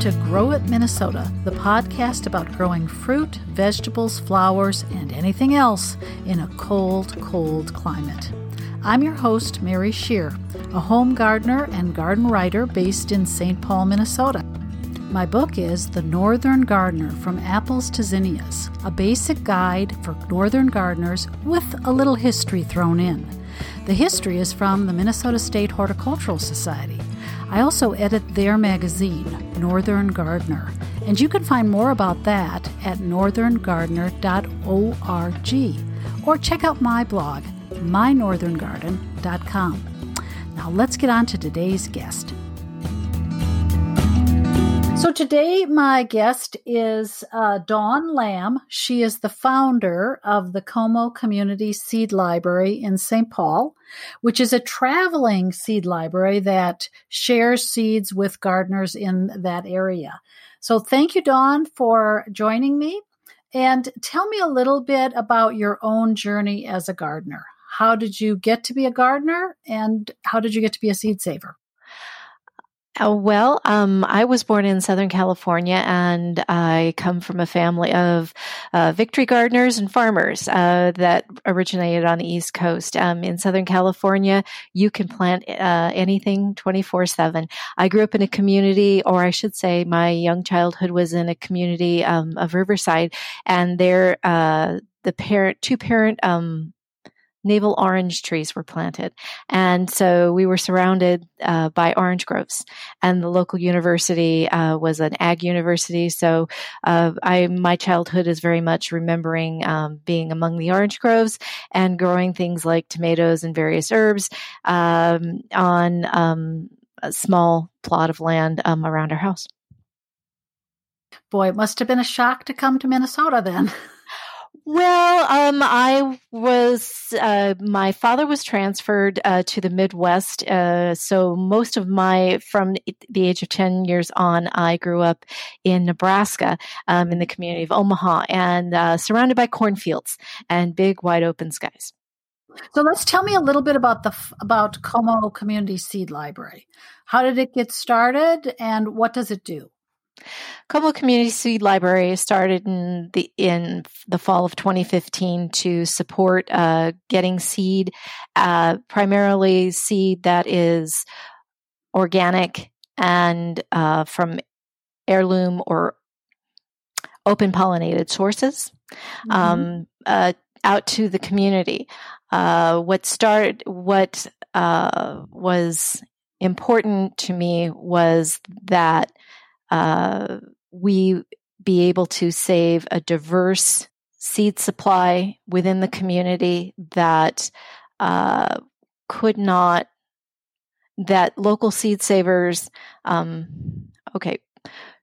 to Grow It Minnesota, the podcast about growing fruit, vegetables, flowers, and anything else in a cold, cold climate. I'm your host, Mary Schier, a home gardener and garden writer based in St. Paul, Minnesota. My book is The Northern Gardener From Apples to Zinnias, a basic guide for northern gardeners with a little history thrown in. The history is from the Minnesota State Horticultural Society. I also edit their magazine, Northern Gardener, and you can find more about that at northerngardener.org or check out my blog, mynortherngarden.com. Now let's get on to today's guest. So today, my guest is uh, Dawn Lamb. She is the founder of the Como Community Seed Library in St. Paul, which is a traveling seed library that shares seeds with gardeners in that area. So thank you, Dawn, for joining me. And tell me a little bit about your own journey as a gardener. How did you get to be a gardener and how did you get to be a seed saver? Uh, well, um, I was born in Southern California, and I come from a family of uh, victory gardeners and farmers uh, that originated on the East Coast. Um, in Southern California, you can plant uh, anything twenty four seven. I grew up in a community, or I should say, my young childhood was in a community um, of Riverside, and there, uh, the parent, two parent um, navel orange trees were planted. And so we were surrounded uh, by orange groves. And the local university uh, was an ag university. So uh, I, my childhood is very much remembering um, being among the orange groves and growing things like tomatoes and various herbs um, on um, a small plot of land um, around our house. Boy, it must have been a shock to come to Minnesota then. Well, um, I was, uh, my father was transferred uh, to the Midwest. Uh, so most of my, from the age of 10 years on, I grew up in Nebraska, um, in the community of Omaha, and uh, surrounded by cornfields and big, wide open skies. So let's tell me a little bit about the about Como Community Seed Library. How did it get started, and what does it do? Como Community Seed Library started in the in the fall of 2015 to support uh, getting seed, uh, primarily seed that is organic and uh, from heirloom or open pollinated sources mm-hmm. um, uh, out to the community. Uh, what started what uh, was important to me was that uh, we be able to save a diverse seed supply within the community that uh, could not that local seed savers um, okay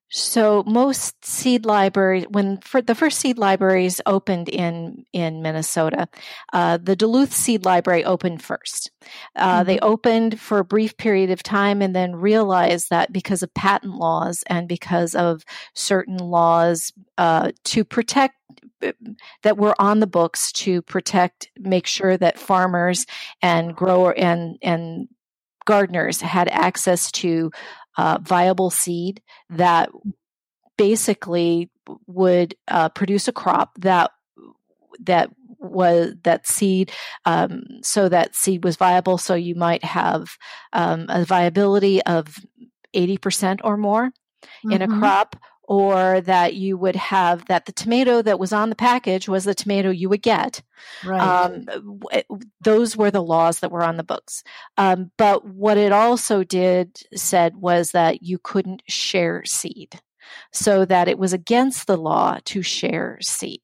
so most seed libraries, when for the first seed libraries opened in in Minnesota, uh, the Duluth Seed Library opened first. Uh, mm-hmm. They opened for a brief period of time and then realized that because of patent laws and because of certain laws uh, to protect that were on the books to protect, make sure that farmers and grower and and gardeners had access to uh, viable seed that basically would uh, produce a crop that that was that seed um, so that seed was viable so you might have um, a viability of 80% or more mm-hmm. in a mm-hmm. crop or that you would have that the tomato that was on the package was the tomato you would get. Right. Um, those were the laws that were on the books. Um, but what it also did said was that you couldn't share seed, so that it was against the law to share seed.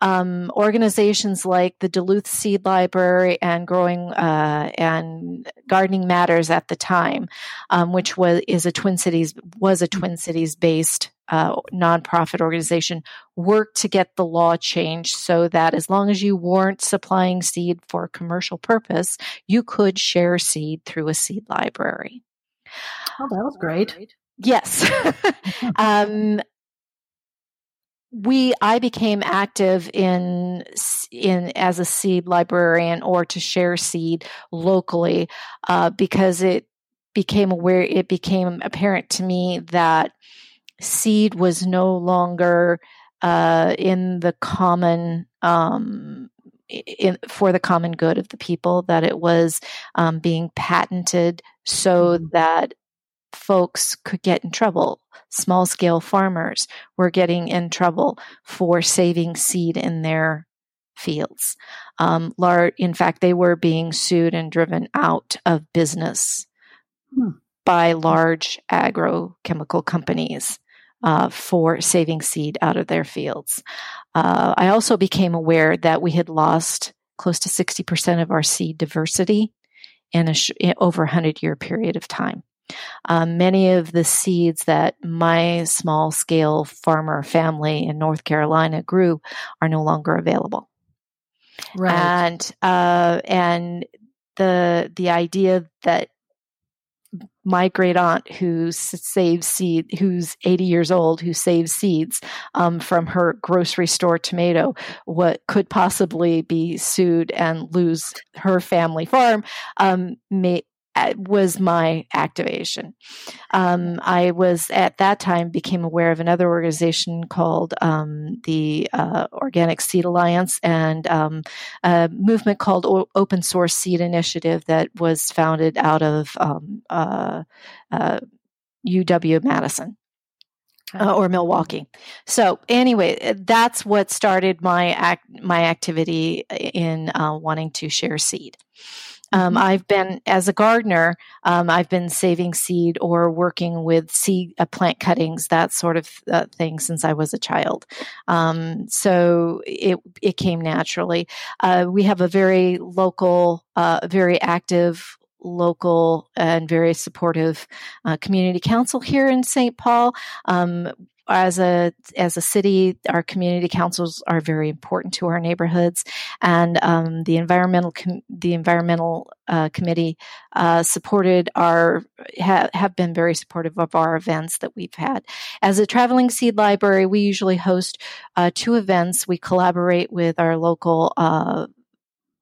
Um, organizations like the Duluth Seed Library and Growing uh, and Gardening Matters at the time, um, which was is a Twin Cities was a Twin Cities based uh, nonprofit organization, worked to get the law changed so that as long as you weren't supplying seed for a commercial purpose, you could share seed through a seed library. Oh, that was great. Yes. um, we I became active in in as a seed librarian or to share seed locally uh, because it became aware it became apparent to me that seed was no longer uh, in the common um, in, for the common good of the people, that it was um, being patented so mm-hmm. that folks could get in trouble. Small scale farmers were getting in trouble for saving seed in their fields. Um, large, in fact, they were being sued and driven out of business hmm. by large agrochemical companies uh, for saving seed out of their fields. Uh, I also became aware that we had lost close to 60% of our seed diversity in, a sh- in over a 100 year period of time. Um, many of the seeds that my small scale farmer family in North Carolina grew are no longer available. Right. And uh, and the the idea that my great aunt who saves seed, who's 80 years old, who saves seeds um, from her grocery store tomato, what could possibly be sued and lose her family farm, um, may, was my activation. Um, I was at that time became aware of another organization called um, the uh, Organic Seed Alliance and um, a movement called o- Open Source Seed Initiative that was founded out of um, uh, uh, UW Madison. Uh, or Milwaukee. So anyway, that's what started my act, my activity in uh, wanting to share seed. Um, mm-hmm. I've been, as a gardener, um, I've been saving seed or working with seed uh, plant cuttings, that sort of uh, thing, since I was a child. Um, so it it came naturally. Uh, we have a very local, uh, very active local and very supportive uh, community council here in St. Paul. Um, as a as a city, our community councils are very important to our neighborhoods, and um, the environmental com- the environmental uh, committee uh, supported our ha- have been very supportive of our events that we've had. As a traveling seed library, we usually host uh, two events. We collaborate with our local uh,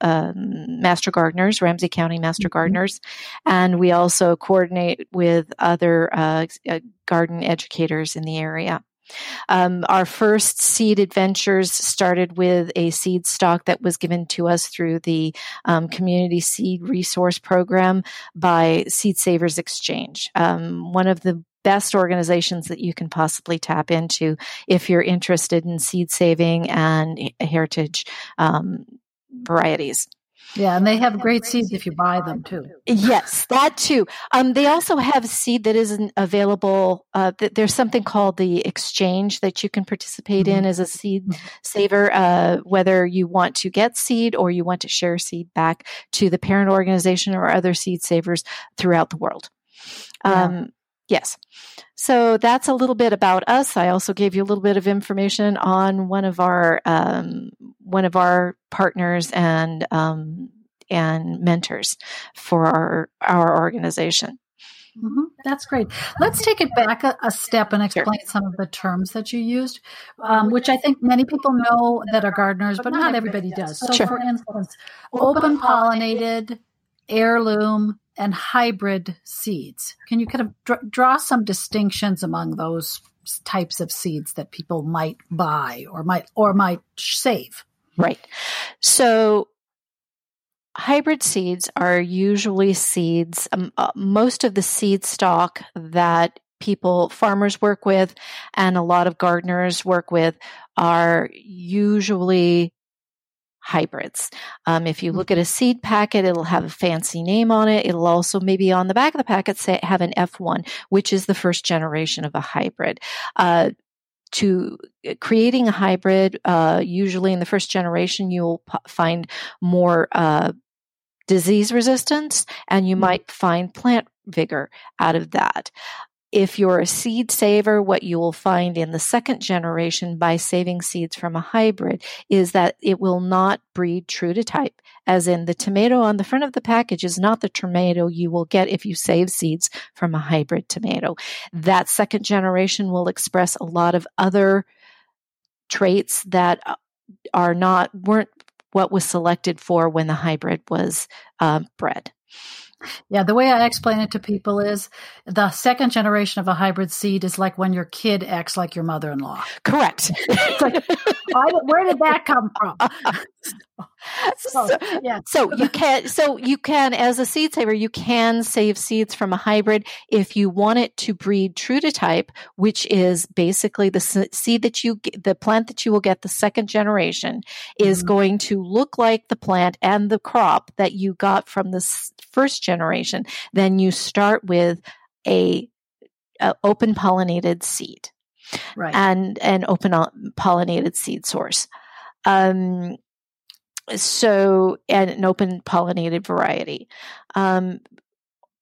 um, master gardeners, Ramsey County master mm-hmm. gardeners, and we also coordinate with other uh, uh, garden educators in the area. Um, our first seed adventures started with a seed stock that was given to us through the um, Community Seed Resource Program by Seed Savers Exchange. Um, one of the best organizations that you can possibly tap into if you're interested in seed saving and heritage um, varieties. Yeah, and they have great seeds if you buy them too. Yes, that too. Um, they also have seed that isn't available. Uh, there's something called the exchange that you can participate mm-hmm. in as a seed mm-hmm. saver, uh, whether you want to get seed or you want to share seed back to the parent organization or other seed savers throughout the world. Um, yeah. Yes. So that's a little bit about us. I also gave you a little bit of information on one of our um, one of our partners and um, and mentors for our our organization. Mm-hmm. That's great. Let's take it back a, a step and explain sure. some of the terms that you used, um, which I think many people know that are gardeners, but not everybody does. So, sure. for instance, open pollinated, heirloom, and hybrid seeds. Can you kind of dr- draw some distinctions among those types of seeds that people might buy or might or might save? Right. So hybrid seeds are usually seeds um, uh, most of the seed stock that people farmers work with and a lot of gardeners work with are usually hybrids. Um, if you look at a seed packet, it'll have a fancy name on it. It'll also maybe on the back of the packet say have an F1, which is the first generation of a hybrid. Uh, to uh, creating a hybrid, uh, usually in the first generation, you'll p- find more uh, disease resistance and you mm-hmm. might find plant vigor out of that. If you're a seed saver, what you will find in the second generation by saving seeds from a hybrid is that it will not breed true to type, as in the tomato on the front of the package is not the tomato you will get if you save seeds from a hybrid tomato. That second generation will express a lot of other traits that uh, are not, weren't what was selected for when the hybrid was uh, bred. Yeah, the way I explain it to people is the second generation of a hybrid seed is like when your kid acts like your mother in law. Correct. like, where did that come from? so, so, yeah. so you can so you can as a seed saver you can save seeds from a hybrid if you want it to breed true to type which is basically the seed that you the plant that you will get the second generation is mm-hmm. going to look like the plant and the crop that you got from the first generation then you start with a, a open pollinated seed right and an open pollinated seed source um, so and an open pollinated variety um,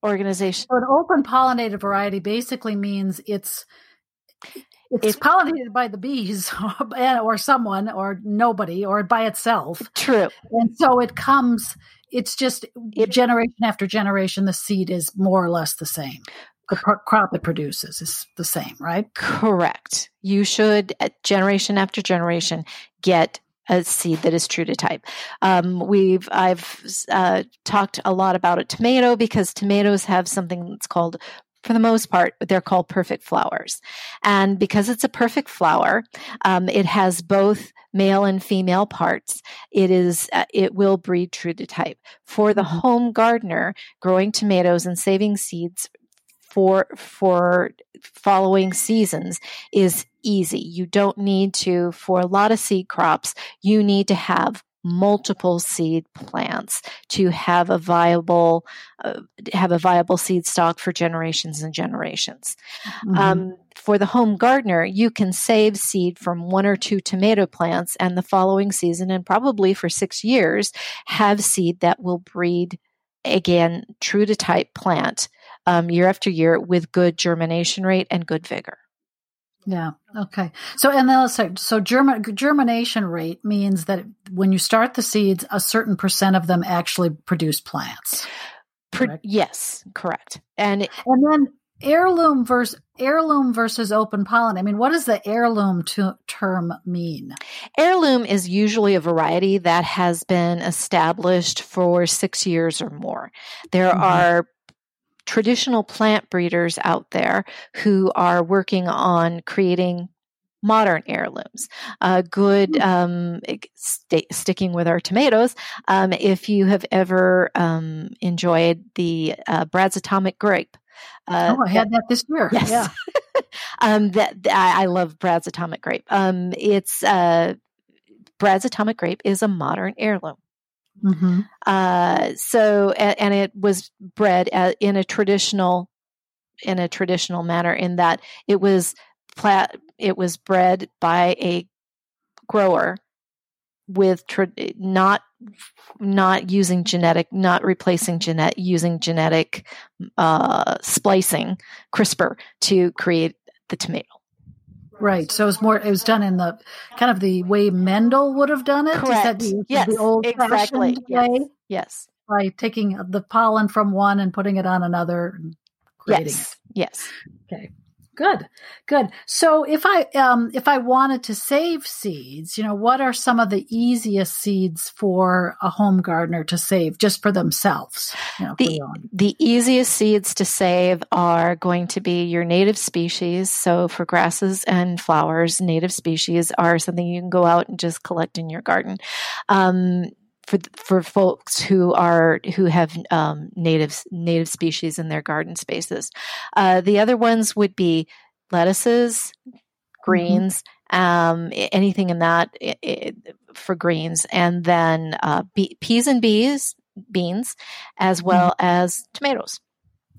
organization. So an open pollinated variety basically means it's it's, pollinated by the bees or someone or nobody or by itself. True. And so it comes it's just it, generation after generation the seed is more or less the same. The crop it produces is the same, right? Correct. You should generation after generation get a seed that is true to type. Um, we've I've uh, talked a lot about a tomato because tomatoes have something that's called for the most part, they're called perfect flowers. And because it's a perfect flower, um, it has both male and female parts. It is, uh, it will breed true to type. For the mm-hmm. home gardener, growing tomatoes and saving seeds for for following seasons is easy. You don't need to for a lot of seed crops, you need to have multiple seed plants to have a viable uh, have a viable seed stock for generations and generations. Mm-hmm. Um, for the home gardener, you can save seed from one or two tomato plants, and the following season, and probably for six years, have seed that will breed again true to type plant um, year after year with good germination rate and good vigor. Yeah. Okay. So, and then let's say, so germ- germination rate means that when you start the seeds, a certain percent of them actually produce plants. Pro- yes, correct. And and then heirloom versus heirloom versus open pollen. I mean, what does the heirloom to- term mean? Heirloom is usually a variety that has been established for six years or more. There mm-hmm. are traditional plant breeders out there who are working on creating modern heirlooms. Uh, good, hmm. um, st- sticking with our tomatoes, um, if you have ever um, enjoyed the uh, Brad's Atomic Grape. Uh, oh, I had that this year. Yes. Yeah. um, that, I, I, love Brad's Atomic Grape. Um, it's uh, Brad's Atomic Grape is a modern heirloom. Mm-hmm. Uh, so, and, and, it was bred in a traditional, in a traditional manner, in that it was it was bred by a grower with tra- not not using genetic, not replacing genetic, using genetic uh, splicing, CRISPR to create the tomato. Right. So it was more. It was done in the kind of the way Mendel would have done it. Correct. The, yes. The old exactly. Yes. way. Yes. By taking the pollen from one and putting it on another. And creating yes. It. Yes. Okay. Good, good. So if I um, if I wanted to save seeds, you know, what are some of the easiest seeds for a home gardener to save just for themselves? You know, the the easiest seeds to save are going to be your native species. So for grasses and flowers, native species are something you can go out and just collect in your garden. Um, for for folks who are who have um, native native species in their garden spaces. Uh, the other ones would be lettuces, mm-hmm. greens, mm-hmm. um, anything in that it, it, for greens, and then uh, be, peas and bees, beans, as well mm-hmm. as tomatoes.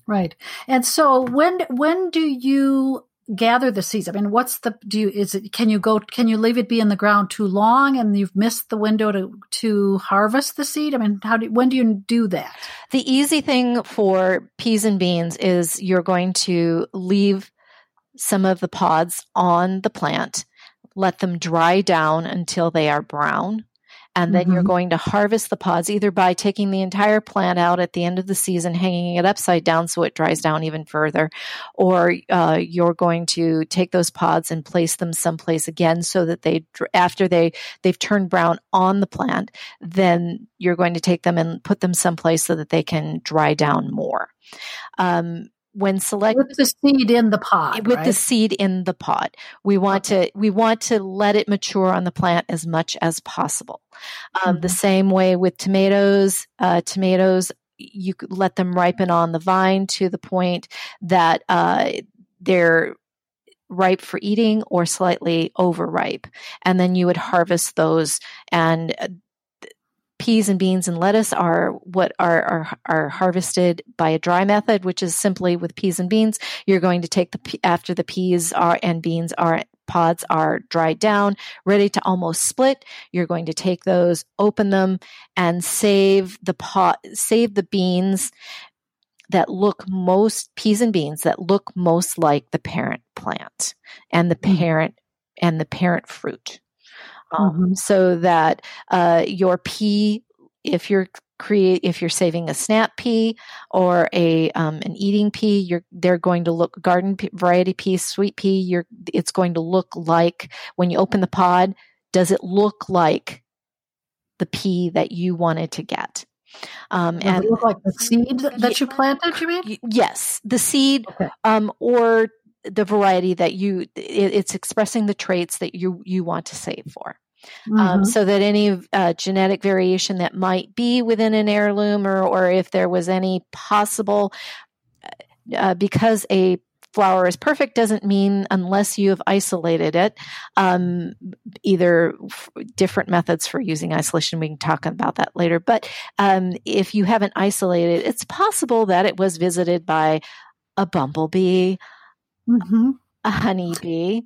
Right. And so when when do you gather the seeds? I mean, what's the do you is it can you go can you leave it be in the ground too long and you've missed the window to to harvest the seed? I mean, how do when do you do that? The easy thing for peas and beans is you're going to leave some of the pods on the plant, let them dry down until they are brown, and then mm-hmm. you're going to harvest the pods either by taking the entire plant out at the end of the season, hanging it upside down so it dries down even further, or uh, you're going to take those pods and place them someplace again so that they, after they they've turned brown on the plant, then you're going to take them and put them someplace so that they can dry down more. Um, when select with the seed in the pod with right? the seed in the pod we want okay. to we want to let it mature on the plant as much as possible um, mm-hmm. the same way with tomatoes uh, tomatoes you let them ripen on the vine to the point that uh, they're ripe for eating or slightly overripe and then you would harvest those and uh, peas and beans and lettuce are what are, are, are harvested by a dry method, which is simply with peas and beans. You're going to take the after the peas are and beans are pods are dried down, ready to almost split. You're going to take those, open them, and save the pot, save the beans that look most peas and beans that look most like the parent plant and the mm. parent and the parent fruit um, mm-hmm. so that uh, your pea, if you're create if you're saving a snap pea or a um, an eating pea you're they're going to look garden pea, variety pea sweet pea you're it's going to look like when you open the pod does it look like the pea that you wanted to get um, Does and look like the seed that you planted you mean yes the seed okay. um, or the variety that you it, it's expressing the traits that you you want to save for um, mm-hmm. um, so that any uh, genetic variation that might be within an heirloom or, or if there was any possible, uh, uh, because a flower is perfect doesn't mean unless you have isolated it um, either f- different methods for using isolation we can talk about that later but um, if you haven't isolated it's possible that it was visited by a bumblebee mm-hmm. a honeybee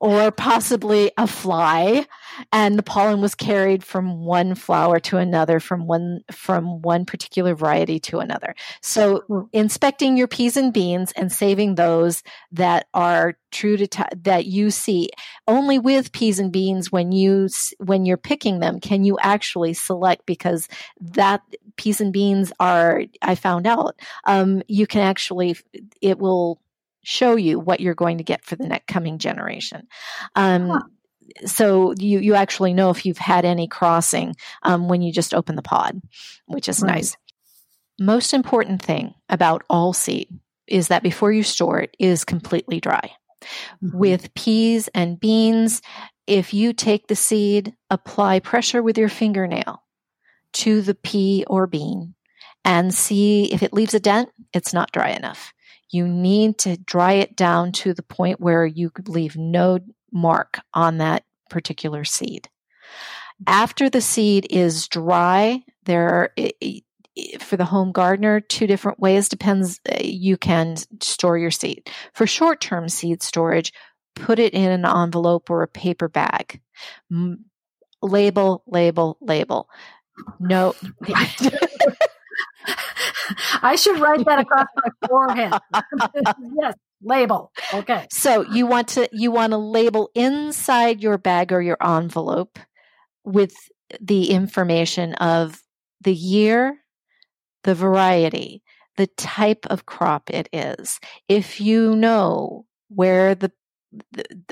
or possibly a fly and the pollen was carried from one flower to another from one from one particular variety to another. So inspecting your peas and beans and saving those that are true to t- that you see. Only with peas and beans when you when you're picking them can you actually select because that peas and beans are i found out um, you can actually it will show you what you're going to get for the next coming generation. Um, huh. So you you actually know if you've had any crossing um, when you just open the pod, which is right. nice. Most important thing about all seed is that before you store it is completely dry. Mm-hmm. With peas and beans, if you take the seed, apply pressure with your fingernail to the pea or bean and see if it leaves a dent, it's not dry enough. You need to dry it down to the point where you leave no mark on that particular seed. After the seed is dry, there are, for the home gardener, two different ways depends uh, you can store your seed. For short-term seed storage, put it in an envelope or a paper bag. label, label, label. No. I should write that across my forehead. yes, label. Okay. So you want to you want to label inside your bag or your envelope with the information of the year, the variety, the type of crop it is. If you know where the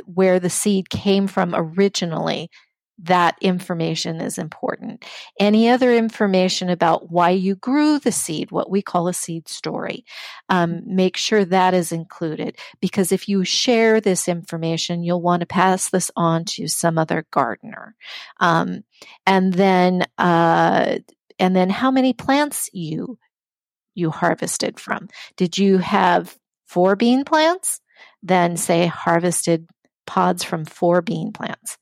where the seed came from originally, that information is important. Any other information about why you grew the seed, what we call a seed story, um, make sure that is included because if you share this information, you'll want to pass this on to some other gardener. Um, and then, uh, and then how many plants you you harvested from? Did you have four bean plants? Then say harvested pods from four bean plants.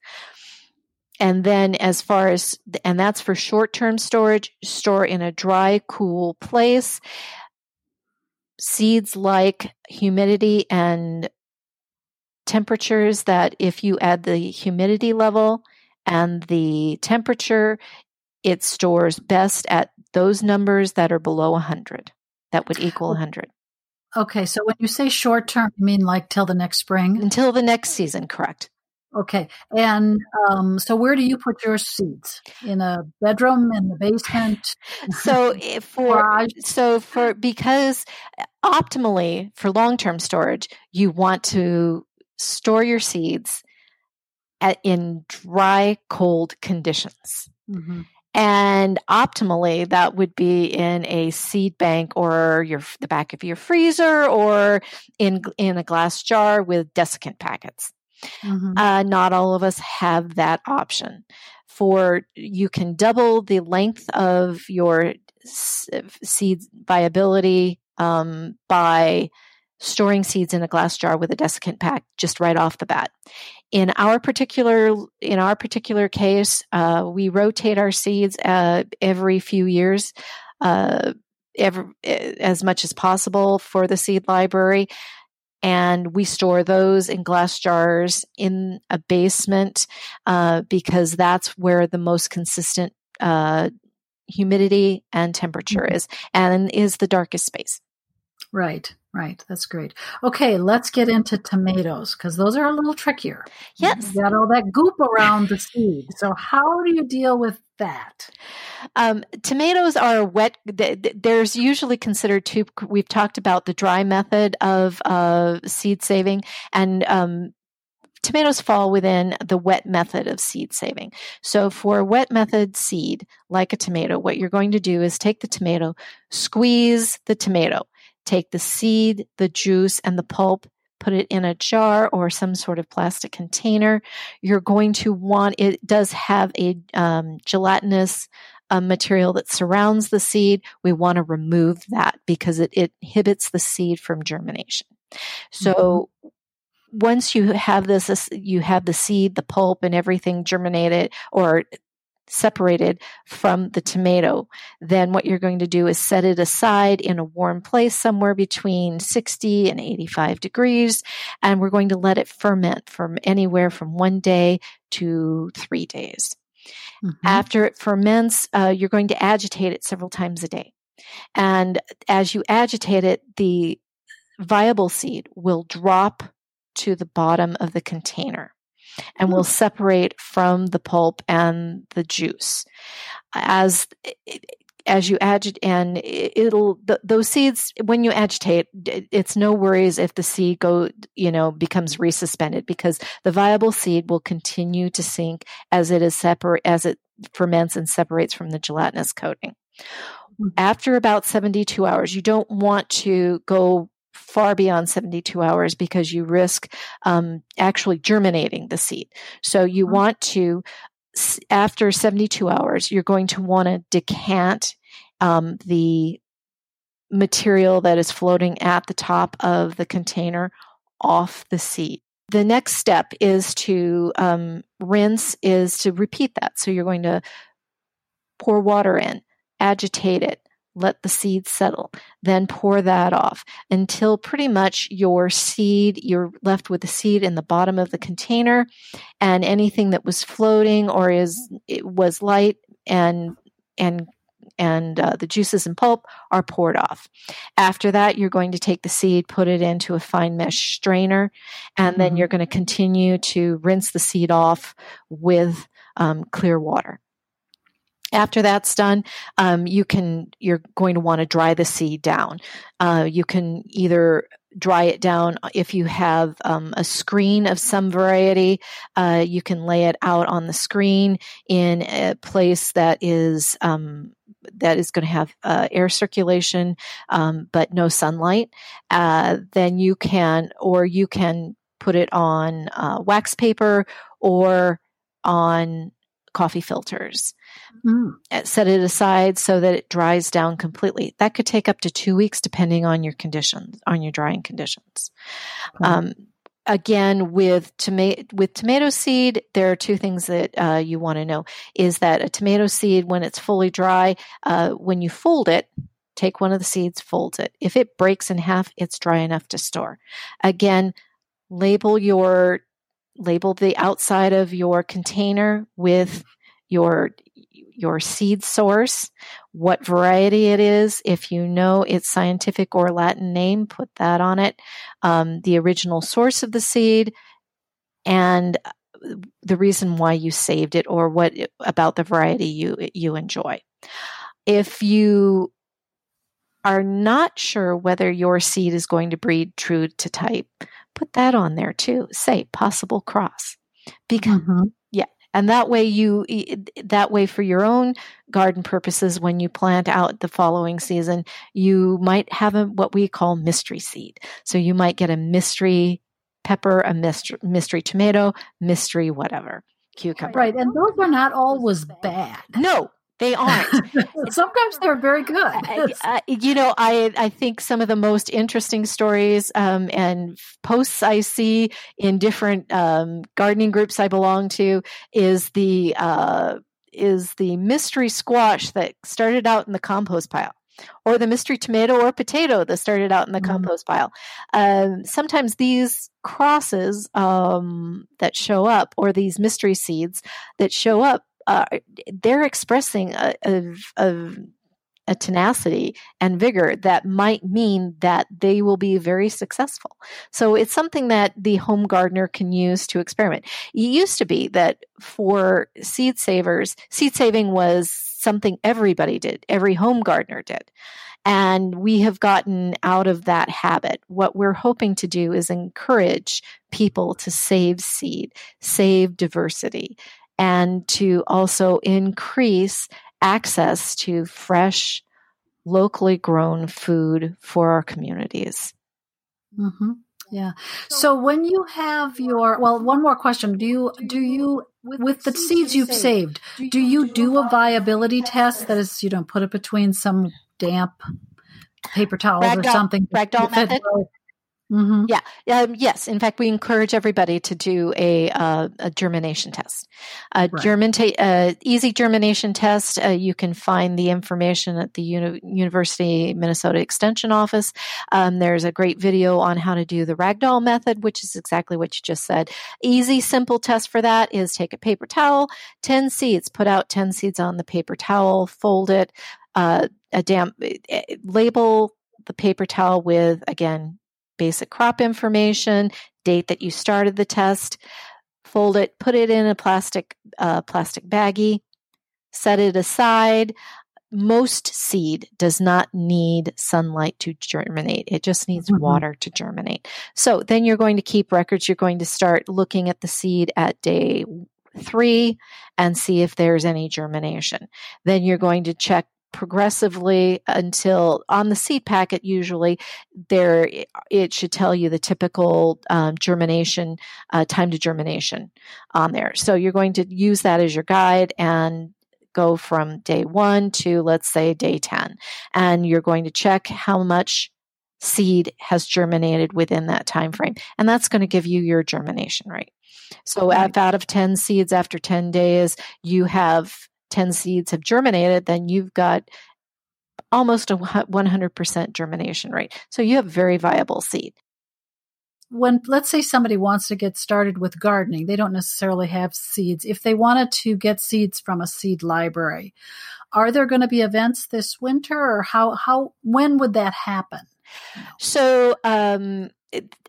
And then, as far as, and that's for short term storage, store in a dry, cool place. Seeds like humidity and temperatures that if you add the humidity level and the temperature, it stores best at those numbers that are below 100. That would equal 100. Okay, so when you say short term, you mean like till the next spring? Until the next season, correct. Okay. And um, so, where do you put your seeds? In a bedroom, in the basement? so for Garage? so for because optimally for long term storage, you want to store your seeds at, in dry, cold conditions. hmm And optimally, that would be in a seed bank or your the back of your freezer or in in a glass jar with desiccant packets. Hmm Uh, not all of us have that option. For you can double the length of your seed viability um, by storing seeds in a glass jar with a desiccant pack just right off the bat. In our particular in our particular case, uh, we rotate our seeds uh, every few years. Uh, every, as much as possible for the seed library and we store those in glass jars in a basement uh, because that's where the most consistent uh, humidity and temperature is and is the darkest space. Right, right. That's great. Okay, let's get into tomatoes because those are a little trickier. Yes. You got all that goop around the seed. So, how do you deal with that? um, tomatoes are wet th- th- there's usually considered two we've talked about the dry method of uh, seed saving and um, tomatoes fall within the wet method of seed saving. So for wet method seed, like a tomato, what you're going to do is take the tomato, squeeze the tomato, take the seed, the juice, and the pulp, put it in a jar or some sort of plastic container. You're going to want it does have a um, gelatinous uh, material that surrounds the seed. We want to remove that because it, it inhibits the seed from germination. So once you have this, you have the seed, the pulp, and everything germinated or separated from the tomato, then what you're going to do is set it aside in a warm place somewhere between 60 and 85 degrees. And we're going to let it ferment from anywhere from one day to three days. Mhm. After it ferments, uh, you're going to agitate it several times a day. And as you agitate it, the viable seed will drop to the bottom of the container and will hmm. separate from the pulp and the juice. As as you agitate, and it'll th- those seeds when you agitate, it's no worries if the seed go you know becomes resuspended because the viable seed will continue to sink as it is separate as it ferments and separates from the gelatinous coating. Hmm. After about 72 hours, you don't want to go far beyond 72 hours because you risk um, actually germinating the seed. So you want to, after 72 hours, you're going to want to decant um, the material that is floating at the top of the container off the seed. The next step is to um, rinse, is to repeat that. So you're going to pour water in, agitate it, let the seed settle, then pour that off until pretty much your seed, you're left with the seed in the bottom of the container and anything that was floating or is it was light and and and uh, the juices and pulp are poured off. After that, you're going to take the seed, put it into a fine mesh strainer, and then Mhm. you're going to continue to rinse the seed off with um, clear water. After that's done, um, you can you're going to want to dry the seed down. Uh, you can either dry it down if you have um, a screen of some variety. Uh, you can lay it out on the screen in a place that is um, that is going to have uh, air circulation um, but no sunlight. Uh, then you can, or you can put it on uh, wax paper or on coffee filters Mm. set it aside so that it dries down completely. That could take up to two weeks, depending on your conditions, on your drying conditions. Okay. Um, again, with tomato with tomato seed, there are two things that uh, you want to know: is that a tomato seed, when it's fully dry, uh, when you fold it. Take one of the seeds, fold it. If it breaks in half, it's dry enough to store. Again, label your label the outside of your container with your your seed source, what variety it is. If you know its scientific or Latin name, put that on it. Um, the original source of the seed, and the reason why you saved it or what about the variety you you enjoy. If you are not sure whether your seed is going to breed true to type, put that on there too. Say possible cross. Because mm-hmm. yeah, and that way you that way for your own garden purposes when you plant out the following season, you might have a what we call mystery seed. So you might get a mystery pepper, a mystery, mystery tomato, mystery whatever cucumber. Right, and those are not always bad. No, they aren't. Sometimes they're very good. uh, you know, I I think some of the most interesting stories um, and posts I see in different um, gardening groups I belong to is the uh, is the mystery squash that started out in the compost pile or the mystery tomato or potato that started out in the mm-hmm. compost pile. Um, sometimes these crosses um, that show up, or these mystery seeds that show up, uh, they're expressing a, a, a, a, tenacity and vigor that might mean that they will be very successful. So it's something that the home gardener can use to experiment. It used to be that for seed savers, seed saving was something everybody did, every home gardener did. And we have gotten out of that habit. What we're hoping to do is encourage people to save seed, save diversity, and to also increase access to fresh, locally grown food for our communities. Mm-hmm. Yeah. So when you have your well, one more question: Do you do you with the seeds you've saved? Do you do a viability test? That is, you don't put it between some damp paper towels or something. Ragdoll method. Mm-hmm. Yeah. Um, yes. In fact, we encourage everybody to do a, uh, a germination test. A right. germin uh, easy germination test. Uh, you can find the information at the Uni- University Minnesota Extension Office. Um, there's a great video on how to do the ragdoll method, which is exactly what you just said. Easy, simple test for that is take a paper towel, 10 seeds, put out 10 seeds on the paper towel, fold it, uh, a damp, eh, label the paper towel with, again, basic crop information, date that you started the test, fold it, put it in a plastic uh, plastic baggie, set it aside. Most seed does not need sunlight to germinate. It just needs mm-hmm. water to germinate. So then you're going to keep records. You're going to start looking at the seed at day three and see if there's any germination. Then you're going to check progressively until on the seed packet usually there it should tell you the typical um, germination uh, time to germination on there. So you're going to use that as your guide and go from day one to let's say day 10 and you're going to check how much seed has germinated within that time frame and that's going to give you your germination rate. So right. if out of 10 seeds after 10 days you have 10 seeds have germinated, then you've got almost a 100% germination rate. So you have very viable seed. When, let's say, somebody wants to get started with gardening, they don't necessarily have seeds. If they wanted to get seeds from a seed library, are there going to be events this winter or how, how, when would that happen? So, um,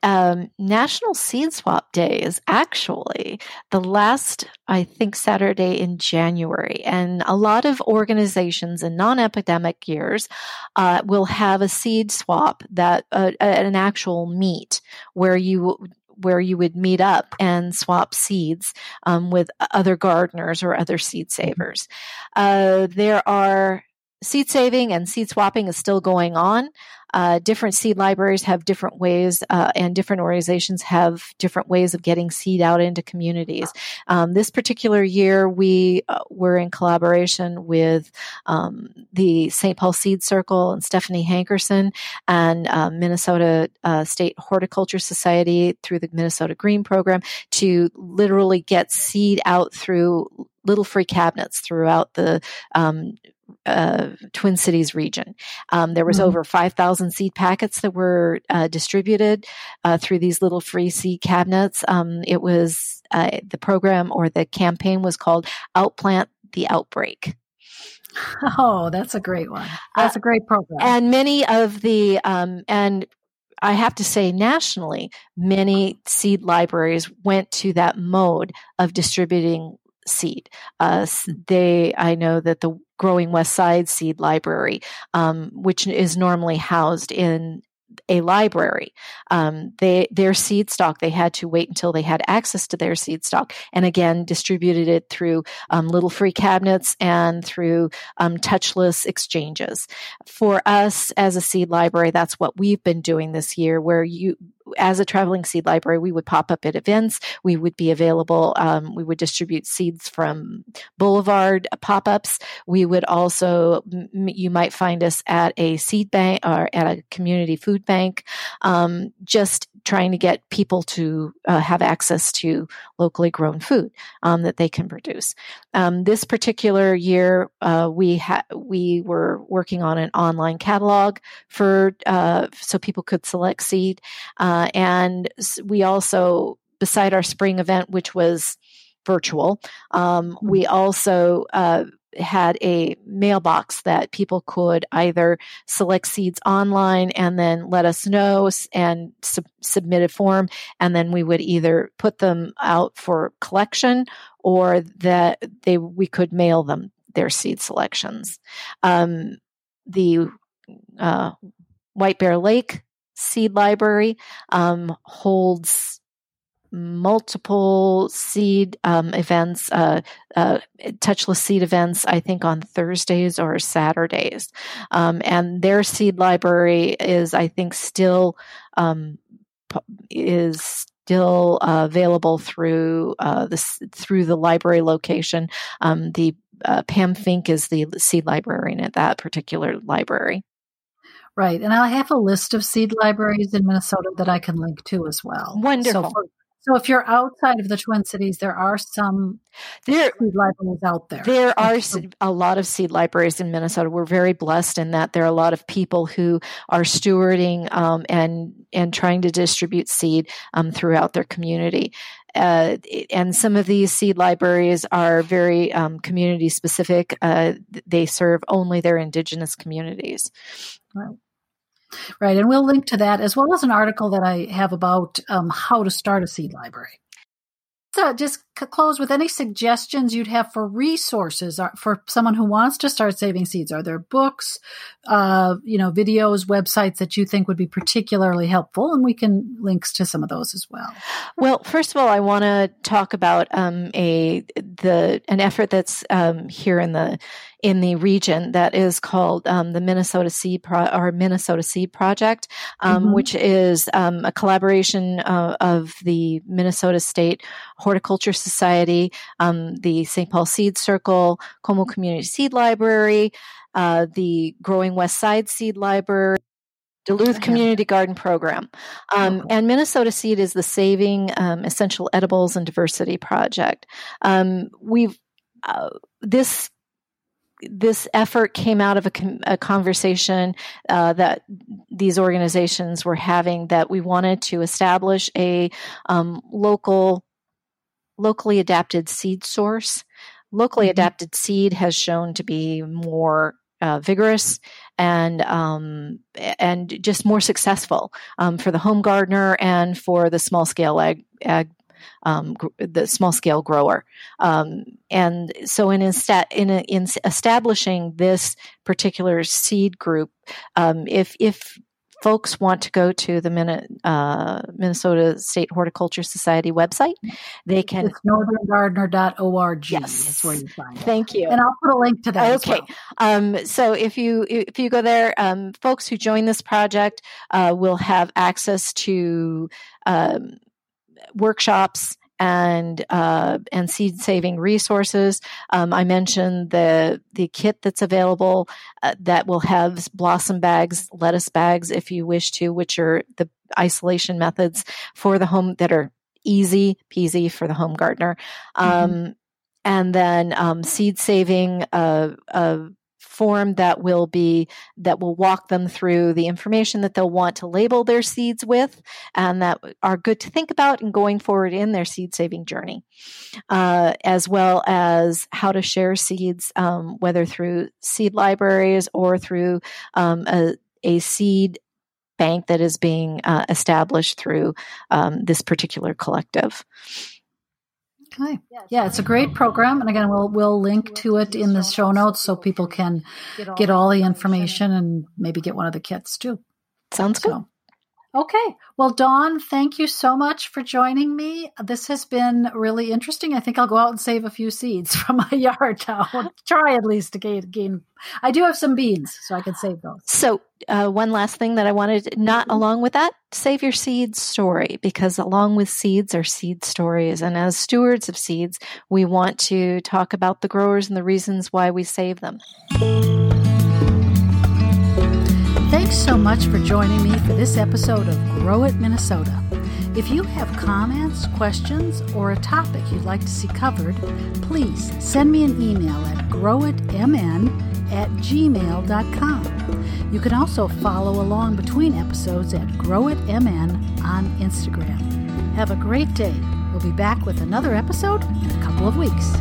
um, National Seed Swap Day is actually the last, I think, Saturday in January. And a lot of organizations in non epidemic years uh, will have a seed swap that uh, an actual meet where you where you would meet up and swap seeds um, with other gardeners or other seed savers. Uh, there are seed saving and seed swapping is still going on. Uh, different seed libraries have different ways, uh, and different organizations have different ways of getting seed out into communities. Um, this particular year, we uh, were in collaboration with um, the St. Paul Seed Circle and Stephanie Hankerson and um, Minnesota uh, State Horticulture Society through the Minnesota Green Program to literally get seed out through little free cabinets throughout the um, uh, Twin Cities region. Um, there was mm-hmm. over 5,000 seed packets that were uh, distributed uh, through these little free seed cabinets. Um, it was uh, the program or the campaign was called Outplant the Outbreak. Oh, that's a great one. That's a great program. And many of the um, and I have to say, nationally, many seed libraries went to that mode of distributing seed. Uh, they, I know that the Growing West Side Seed Library, um, which is normally housed in a library. Um, they their seed stock they had to wait until they had access to their seed stock, and again distributed it through um, little free cabinets and through um, touchless exchanges. For us as a seed library, that's what we've been doing this year, where you as a traveling seed library, we would pop up at events. We would be available. Um, we would distribute seeds from Boulevard pop ups. We would also, you might find us at a seed bank or at a community food bank, um, just trying to get people to uh, have access to locally grown food um, that they can produce. Um, this particular year, uh, we had we were working on an online catalog for uh, so people could select seed. Um, uh, and we also, beside our spring event, which was virtual, um, mm-hmm. we also uh, had a mailbox that people could either select seeds online and then let us know and submit a form and then we would either put them out for collection or that they we could mail them their seed selections um, the uh, white bear lake seed library um, holds multiple seed um, events, uh, uh, touchless seed events, I think on Thursdays or Saturdays. Um, and their seed library is, I think, still um, is still uh, available through uh, the through the library location. Um, the uh, Pam Fink is the seed librarian at that particular library. Right. And I have a list of seed libraries in Minnesota that I can link to as well. Wonderful. So, for, so if you're outside of the Twin Cities, there are some there, seed libraries out there. There are a lot of seed libraries in Minnesota. We're very blessed in that there are a lot of people who are stewarding um, and and trying to distribute seed um, throughout their community. Uh, and some of these seed libraries are very um, community specific. Uh, they serve only their indigenous communities. Right. Right. And we'll link to that as well as an article that I have about um, how to start a seed library. So just close with any suggestions you'd have for resources uh, for someone who wants to start saving seeds. Are there books, uh, you know, videos, websites that you think would be particularly helpful? And we can links to some of those as well. Well, first of all, I want to talk about um, a the an effort that's um, here in the in the region that is called um, the Minnesota Seed Pro- or Minnesota Seed Project, um, mm-hmm. which is um, a collaboration uh, of the Minnesota State Horticulture Society, um, the St. Paul Seed Circle, Como Community Seed Library, uh, the Growing West Side Seed Library. Duluth Community Garden Program. Um, and Minnesota Seed is the Saving um, Essential Edibles and Diversity Project. Um, we've uh, this this effort came out of a, a conversation uh, that these organizations were having that we wanted to establish a um, local locally adapted seed source locally mm-hmm. adapted seed has shown to be more uh, vigorous and um, and just more successful um, for the home gardener and for the small scale ag, ag um, gr- the small scale grower. Um, and so, in, insta- in, a, in, establishing this particular seed group, um, if if folks want to go to the Min- uh, Minnesota State Horticulture Society website, they can. It's northerngardener.org. Yes. That's where you find it. Thank you. And I'll put a link to that. Okay. Well. Um, so if you if you go there, um, folks who join this project uh, will have access to um, workshops and uh, and seed saving resources. Um, I mentioned the the kit that's available uh, that will have blossom bags, lettuce bags, if you wish to, which are the isolation methods for the home that are easy peasy for the home gardener. Mm-hmm. Um, and then um, seed saving uh, form that will be that will walk them through the information that they'll want to label their seeds with and that are good to think about and going forward in their seed saving journey uh, as well as how to share seeds um, whether through seed libraries or through um, a, a seed bank that is being uh, established through um, this particular collective. Okay. Yeah, it's a great program, and again, we'll we'll link to it in the show notes so people can get all the information and maybe get one of the kits too. Sounds good. So, Okay. Well, Dawn, thank you so much for joining me. This has been really interesting. I think I'll go out and save a few seeds from my yard now. Try at least to gain, gain. I do have some beans, so I can save those. So, uh, one last thing that I wanted, not mm-hmm. along with that, save your seed story, because along with seeds are seed stories. And as stewards of seeds, we want to talk about the growers and the reasons why we save them. Thanks so much for joining me for this episode of Grow It Minnesota. If you have comments, questions, or a topic you'd like to see covered, please send me an email at growitmn at gmail.com. You can also follow along between episodes at growitmn on Instagram. Have a great day. We'll be back with another episode in a couple of weeks.